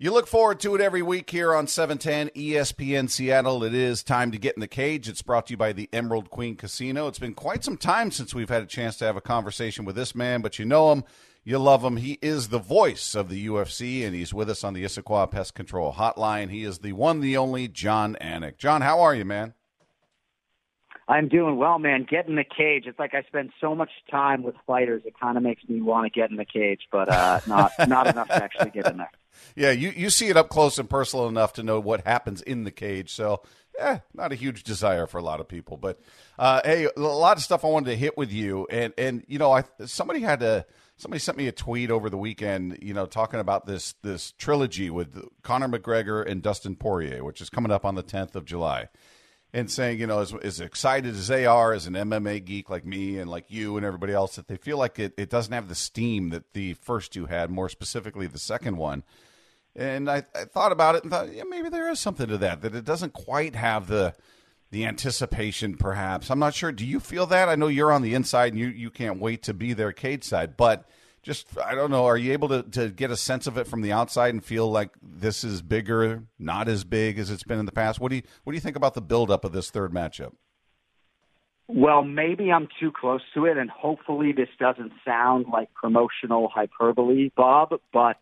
You look forward to it every week here on 710 ESPN Seattle. It is time to get in the cage. It's brought to you by the Emerald Queen Casino. It's been quite some time since we've had a chance to have a conversation with this man, but you know him, you love him. He is the voice of the UFC, and he's with us on the Issaquah Pest Control Hotline. He is the one, the only Jon Anik. Jon, how are you, man? I'm doing well, man. Get in the cage. It's like I spend so much time with fighters. It kind of makes me want to get in the cage, but uh, not not enough to actually get in there yeah, you, you see it up close and personal enough to know what happens in the cage. So, yeah, not a huge desire for a lot of people. But uh, hey, a lot of stuff I wanted to hit with you, and and you know, I somebody had to somebody sent me a tweet over the weekend, you know, talking about this this trilogy with Conor McGregor and Dustin Poirier, which is coming up on the 10th of July. And saying, you know, as, as excited as they are as an MMA geek like me and like you and everybody else, that they feel like it, it doesn't have the steam that the first two had, more specifically the second one. And I, I thought about it and thought, yeah, maybe there is something to that. That it doesn't quite have the the anticipation, perhaps. I'm not sure. Do you feel that? I know you're on the inside and you you can't wait to be there, cage side, but just I don't know. Are you able to, to get a sense of it from the outside and feel like this is bigger, not as big as it's been in the past? What do you what do you think about the buildup of this third matchup? Well, maybe I'm too close to it, and hopefully this doesn't sound like promotional hyperbole, Bob. But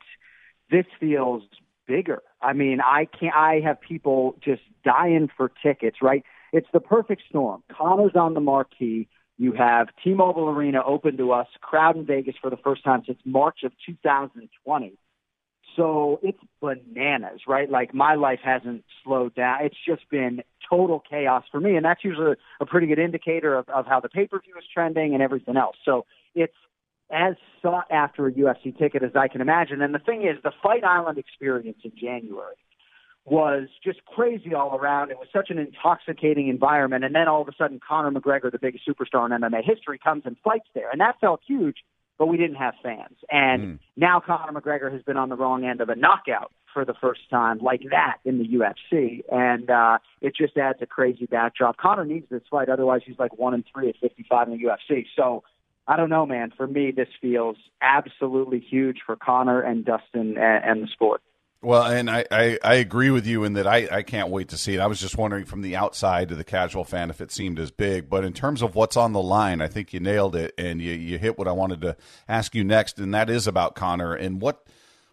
this feels bigger. I mean, I can't. I have people just dying for tickets. Right? It's the perfect storm. Conor's on the marquee. You have T-Mobile Arena open to us, crowd in Vegas for the first time since March of 2020. So it's bananas, right? Like my life hasn't slowed down. It's just been total chaos for me, and that's usually a pretty good indicator of, of how the pay-per-view is trending and everything else. So it's as sought after a UFC ticket as I can imagine. And the thing is, the Fight Island experience in January was just crazy all around. It was such an intoxicating environment. And then all of a sudden, Conor McGregor, the biggest superstar in MMA history, comes and fights there. And that felt huge, but we didn't have fans. And mm. now Conor McGregor has been on the wrong end of a knockout for the first time like that in the UFC. And uh, it just adds a crazy backdrop. Conor needs this fight. Otherwise, he's like one and three at 55 in the UFC. So, I don't know, man. For me, this feels absolutely huge for Conor and Dustin and, and the sport. Well, and I, I, I, agree with you in that I, I can't wait to see it. I was just wondering from the outside to the casual fan if it seemed as big. But in terms of what's on the line, I think you nailed it and you, you hit what I wanted to ask you next, and that is about Conor and what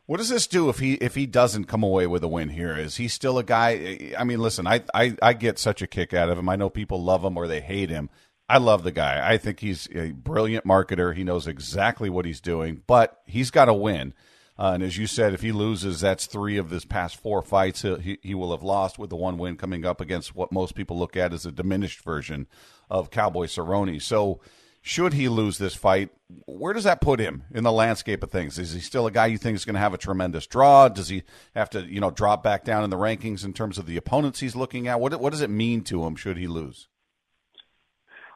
what does this do if he if he doesn't come away with a win here? Is he still a guy? I mean, listen, I, I, I get such a kick out of him. I know people love him or they hate him. I love the guy. I think he's a brilliant marketer. He knows exactly what he's doing, but he's got to win. Uh, and as you said, if he loses, that's three of his past four fights he, he will have lost with the one win coming up against what most people look at as a diminished version of Cowboy Cerrone. So, should he lose this fight, where does that put him in the landscape of things? Is he still a guy you think is going to have a tremendous draw? Does he have to, you know, drop back down in the rankings in terms of the opponents he's looking at? What what does it mean to him should he lose?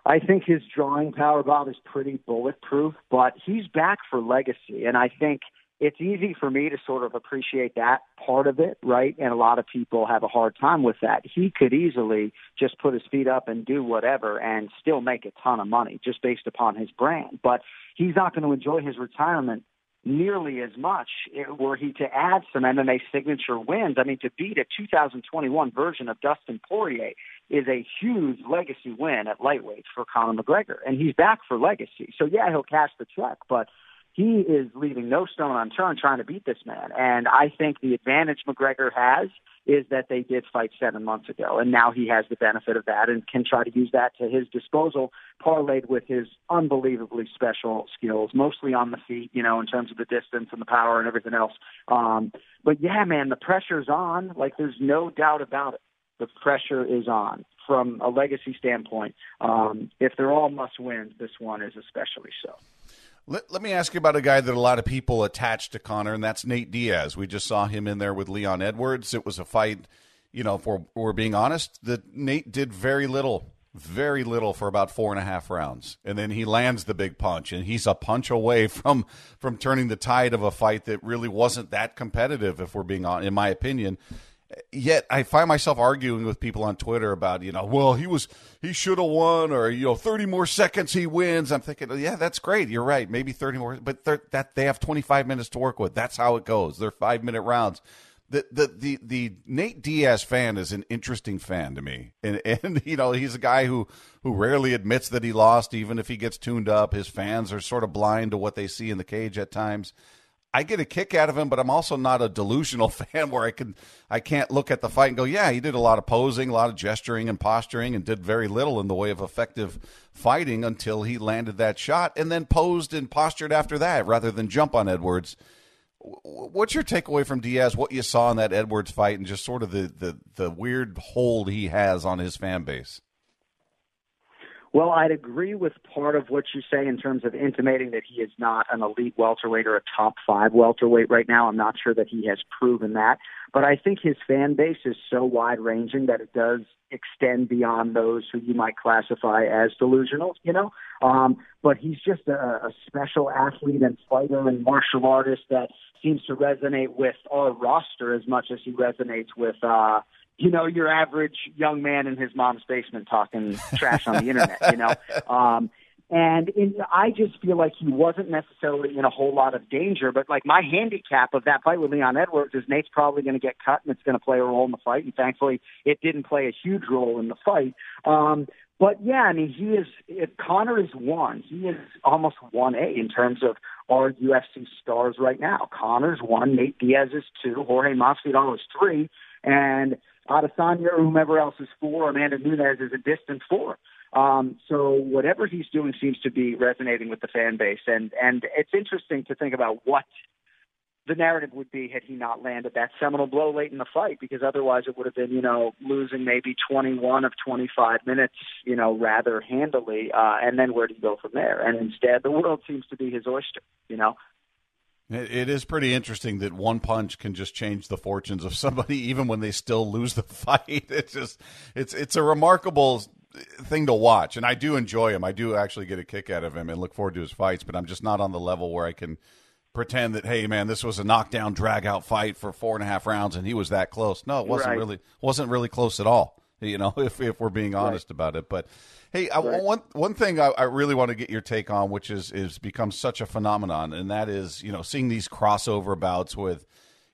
I think his drawing power, Bob, is pretty bulletproof, but he's back for legacy. And I think it's easy for me to sort of appreciate that part of it, right? And a lot of people have a hard time with that. He could easily just put his feet up and do whatever and still make a ton of money just based upon his brand. But he's not going to enjoy his retirement nearly as much eh, were he to add some MMA signature wins. I mean, to beat a 2021 version of Dustin Poirier is a huge legacy win at lightweight for Conor McGregor, and he's back for legacy. So yeah, he'll cash the check, but he is leaving no stone unturned trying to beat this man. And I think the advantage McGregor has is that they did fight seven months ago, and now he has the benefit of that and can try to use that to his disposal, parlayed with his unbelievably special skills, mostly on the feet, you know, in terms of the distance and the power and everything else. Um, but yeah, man, the pressure's on. Like, there's no doubt about it. The pressure is on from a legacy standpoint. Um, if they're all must wins, this one is especially so. Let, let me ask you about a guy that a lot of people attach to Conor, and that's Nate Diaz. We just saw him in there with Leon Edwards. It was a fight, you know, if we're, we're being honest, that Nate did very little, very little for about four and a half rounds. And then he lands the big punch, and he's a punch away from, from turning the tide of a fight that really wasn't that competitive, if we're being on, in my opinion yet I find myself arguing with people on Twitter about, you know, well, he was he should have won, or you know, thirty more seconds he wins. I'm thinking, yeah, that's great. You're right, maybe thirty more, but that they have 25 minutes to work with. That's how it goes. They're five minute rounds. the, the the the Nate Diaz fan is an interesting fan to me, and and you know he's a guy who who rarely admits that he lost, even if he gets tuned up. His fans are sort of blind to what they see in the cage at times. I get a kick out of him, but I'm also not a delusional fan where I can I can't look at the fight and go, yeah, he did a lot of posing, a lot of gesturing and posturing, and did very little in the way of effective fighting until he landed that shot, and then posed and postured after that rather than jump on Edwards what's your takeaway from Diaz? What you saw in that Edwards fight, and just sort of the the, the weird hold he has on his fan base. Well, I'd agree with part of what you say in terms of intimating that he is not an elite welterweight or a top five welterweight right now. I'm not sure that he has proven that. But I think his fan base is so wide ranging that it does extend beyond those who you might classify as delusional, you know? Um, but he's just a, a special athlete and fighter and martial artist that seems to resonate with our roster as much as he resonates with, uh, you know, your average young man in his mom's basement talking trash on the internet, you know. Um, and in, I just feel like he wasn't necessarily in a whole lot of danger. But like my handicap of that fight with Leon Edwards is Nate's probably going to get cut and it's going to play a role in the fight. And thankfully, it didn't play a huge role in the fight. Um, but yeah, I mean, he is. If Conor is one, he is almost one A in terms of our UFC stars right now. Conor's one, Nate Diaz is two, Jorge Masvidal is three, and Adesanya or whomever else is four. Amanda Nunes is a distant four. Um, so whatever he's doing seems to be resonating with the fan base, and and it's interesting to think about what the narrative would be had he not landed that seminal blow late in the fight, because otherwise it would have been you know losing maybe 21 of 25 minutes, you know, rather handily, uh, and then where do you go from there? And instead, the world seems to be his oyster, you know. It is pretty interesting that one punch can just change the fortunes of somebody, even when they still lose the fight. It's just, it's it's a remarkable thing to watch, and I do enjoy him. I do actually get a kick out of him and look forward to his fights. But I'm just not on the level where I can pretend that, hey, man, this was a knockdown, drag out fight for four and a half rounds, and he was that close. No, it wasn't right. really wasn't really close at all. You know, if if we're being honest right. about it, but Hey, I, one one thing I, I, really want to get your take on, which is is become such a phenomenon, and that is you know seeing these crossover bouts with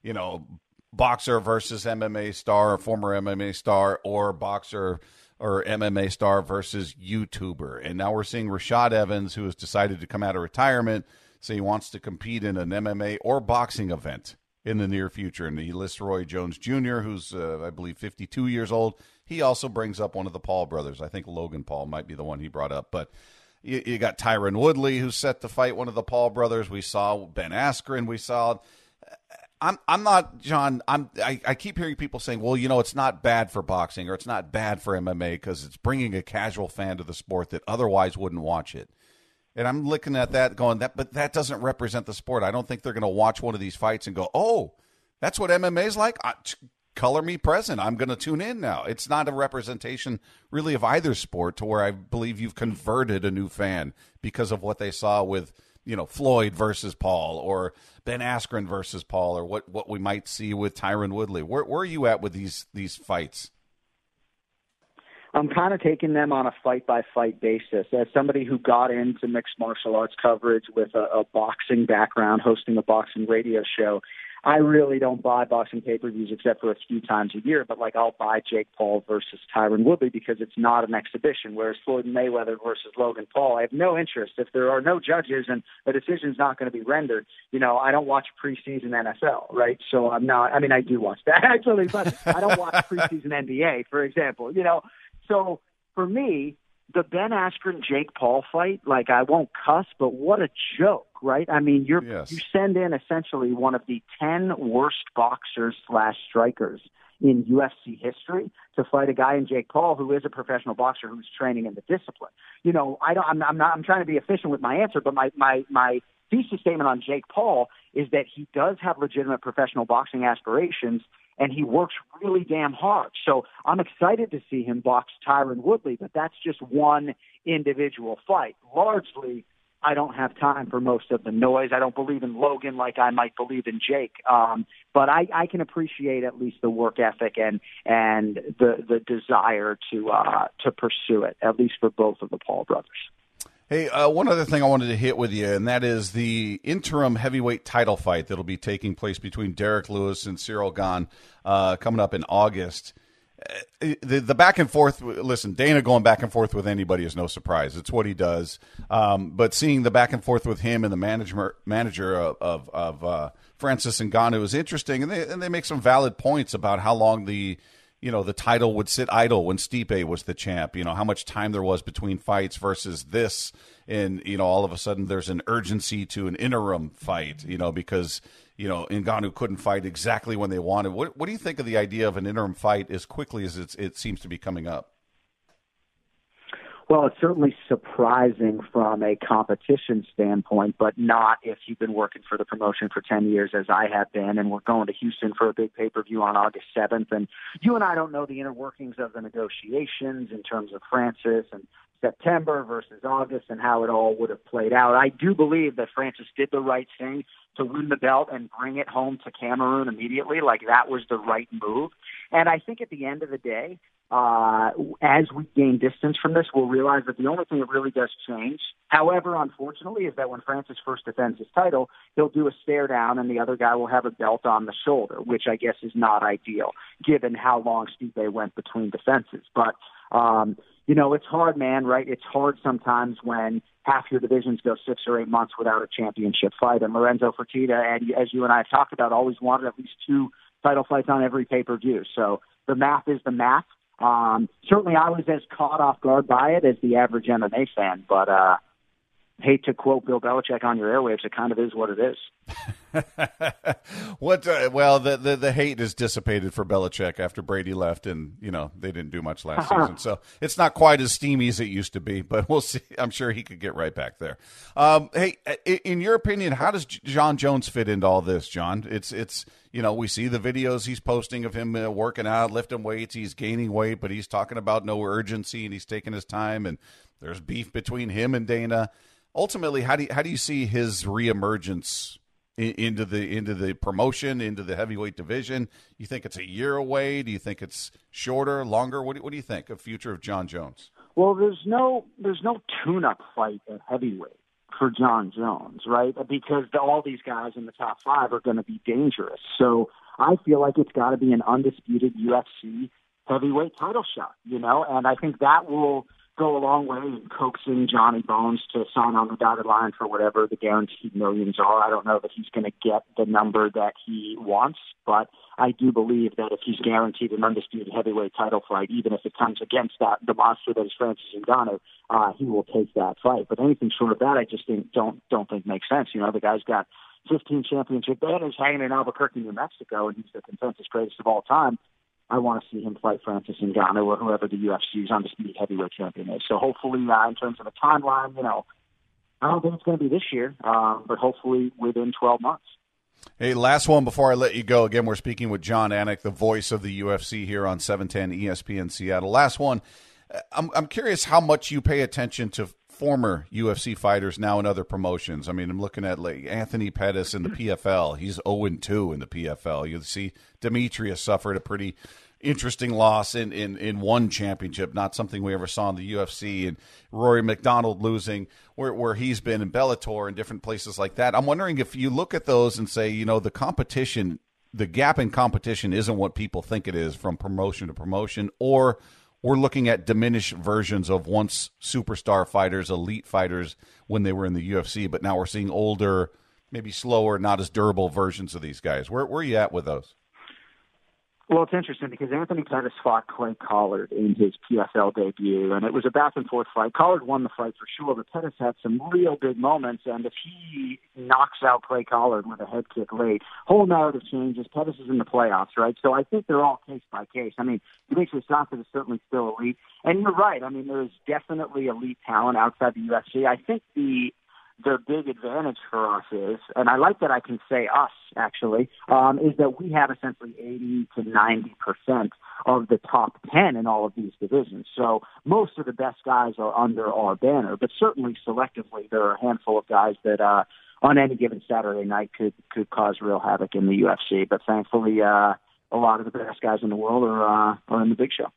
you know boxer versus MMA star, or former MMA star, or boxer or MMA star versus YouTuber, and now we're seeing Rashad Evans, who has decided to come out of retirement, say he wants to compete in an MMA or boxing event in the near future. And he lists Roy Jones Jr., who's, uh, I believe, 52 years old. He also brings up one of the Paul brothers. I think Logan Paul might be the one he brought up. But you, you got Tyron Woodley, who's set to fight one of the Paul brothers. We saw Ben Askren. We saw. I'm I'm not John. I'm I, I keep hearing people saying, well, you know, it's not bad for boxing or it's not bad for MMA because it's bringing a casual fan to the sport that otherwise wouldn't watch it. And I'm looking at that going that but that doesn't represent the sport. I don't think they're going to watch one of these fights and go, "Oh, that's what MMA is like." I, color me present. I'm going to tune in now. It's not a representation really of either sport to where I believe you've converted a new fan because of what they saw with, you know, Floyd versus Paul or Ben Askren versus Paul or what, what we might see with Tyron Woodley. Where, where are you at with these, these fights? I'm kind of taking them on a fight by fight basis. As somebody who got into mixed martial arts coverage with a, a boxing background, hosting a boxing radio show, I really don't buy boxing pay per views except for a few times a year. But like I'll buy Jake Paul versus Tyron Woodley because it's not an exhibition. Whereas Floyd Mayweather versus Logan Paul, I have no interest. If there are no judges and the decision is not going to be rendered, you know, I don't watch preseason NFL, right? So I'm not. I mean, I do watch that actually, but I don't watch preseason NBA, for example. You know, so for me, the Ben Askren Jake Paul fight, like I won't cuss, but what a joke, right? I mean, you're yes. you send in essentially one of the ten worst boxers slash strikers in UFC history to fight a guy in Jake Paul who is a professional boxer who's training in the discipline. You know, I don't. I'm, I'm not. I'm trying to be efficient with my answer, but my my my thesis statement on Jake Paul is that he does have legitimate professional boxing aspirations and he works really damn hard. So I'm excited to see him box Tyron Woodley, but that's just one individual fight. Largely, I don't have time for most of the noise. I don't believe in Logan like I might believe in Jake. Um, but I, I can appreciate at least the work ethic and and the the desire to uh, to pursue it, at least for both of the Paul brothers. Hey, uh, one other thing I wanted to hit with you, and that is the interim heavyweight title fight that'll be taking place between Derrick Lewis and Ciryl Gane uh, coming up in August. Uh, the, the back and forth. Listen, Dana going back and forth with anybody is no surprise. It's what he does. Um, but seeing the back and forth with him and the manager manager of of, of uh, Francis Ngannou is interesting, and they and they make some valid points about how long the you know the title would sit idle when Stipe was the champ. You know how much time there was between fights versus this, and you know all of a sudden there's an urgency to an interim fight. You know because you know Ngannou couldn't fight exactly when they wanted. What what do you think of the idea of an interim fight as quickly as it seems to be coming up? Well, it's certainly surprising from a competition standpoint, but not if you've been working for the promotion for 10 years as I have been. And we're going to Houston for a big pay per view on August 7th. And you and I don't know the inner workings of the negotiations in terms of Francis and September versus August and how it all would have played out. I do believe that Francis did the right thing to win the belt and bring it home to Cameroon immediately. Like that was the right move. And I think at the end of the day, uh, as we gain distance from this, we'll realize that the only thing that really does change, however, unfortunately, is that when Francis first defends his title, he'll do a stare down and the other guy will have a belt on the shoulder, which I guess is not ideal given how long Stipe went between defenses. But, um, you know, it's hard, man, right? It's hard sometimes when half your divisions go six or eight months without a championship fight. And Lorenzo Fertitta, as you and I have talked about, always wanted at least two title fights on every pay per view. So the math is the math. Um, certainly, I was as caught off guard by it as the average MMA fan, but uh, hate to quote Bill Belichick on your airwaves, it kind of is what it is. what? Uh, well, the, the, the hate is dissipated for Belichick after Brady left, and you know they didn't do much last season, so it's not quite as steamy as it used to be. But we'll see. I'm sure he could get right back there. Um, hey, in your opinion, how does Jon Jones fit into all this, Jon? It's it's you know we see the videos he's posting of him uh, working out, lifting weights, he's gaining weight, but he's talking about no urgency and he's taking his time, and there's beef between him and Dana ultimately, how do you, how do you see his reemergence in, into the into the promotion into the heavyweight division? You think it's a year away? Do you think it's shorter, longer? What do, what do you think of future of Jon Jones? Well, there's no there's no tune-up fight at heavyweight for Jon Jones, right? Because the, all these guys in the top five are going to be dangerous. So I feel like it's got to be an undisputed UFC heavyweight title shot, you know, and I think that will go a long way in coaxing Johnny Bones to sign on the dotted line for whatever the guaranteed millions are. I don't know that he's going to get the number that he wants, but I do believe that if he's guaranteed an undisputed heavyweight title fight, even if it comes against that the monster that is Francis Ngannou, uh, he will take that fight. But anything short of that, I just think don't don't think makes sense. You know, the guy's got 15 championship banners hanging in Albuquerque, New Mexico, and he's the consensus greatest of all time. I want to see him fight Francis Ngannou or whoever the UFC's undisputed heavyweight champion is. So hopefully, uh, in terms of a timeline, you know, I don't think it's going to be this year, um, but hopefully within 12 months. Hey, last one before I let you go. Again, we're speaking with Jon Anik, the voice of the UFC here on 710 ESPN Seattle. Last one. Uh, I'm, I'm curious how much you pay attention to former UFC fighters now in other promotions. I mean, I'm looking at like Anthony Pettis in the hmm. PFL. He's 0 2 in the PFL. You see Demetrious suffered a pretty interesting loss in, in, in one championship, not something we ever saw in the UFC. And Rory MacDonald losing where, where he's been in Bellator and different places like that. I'm wondering if you look at those and say, you know, the competition, the gap in competition isn't what people think it is from promotion to promotion, or we're looking at diminished versions of once superstar fighters, elite fighters when they were in the UFC, but now we're seeing older, maybe slower, not as durable versions of these guys. Where, where are you at with those? Well, it's interesting because Anthony Pettis fought Clay Collard in his PFL debut, and it was a back and forth fight. Collard won the fight for sure, but Pettis had some real big moments, and if he knocks out Clay Collard with a head kick late, whole narrative changes. Pettis is in the playoffs, right? So I think they're all case by case. I mean, Demetrious Johnson is certainly still elite, and you're right. I mean, there's definitely elite talent outside the UFC. I think the the big advantage for us is, and I like that I can say us actually, um, is that we have essentially 80 to 90 percent of the top 10 in all of these divisions. So most of the best guys are under our banner, but certainly selectively there are a handful of guys that uh, on any given Saturday night could could cause real havoc in the UFC. But thankfully, uh, a lot of the best guys in the world are uh, are in the big show.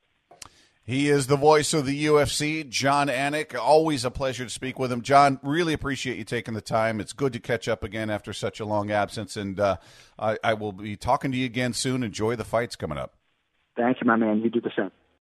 He is the voice of the UFC, Jon Anik. Always a pleasure to speak with him. Jon, really appreciate you taking the time. It's good to catch up again after such a long absence, and uh, I, I will be talking to you again soon. Enjoy the fights coming up. Thank you, my man. You do the same.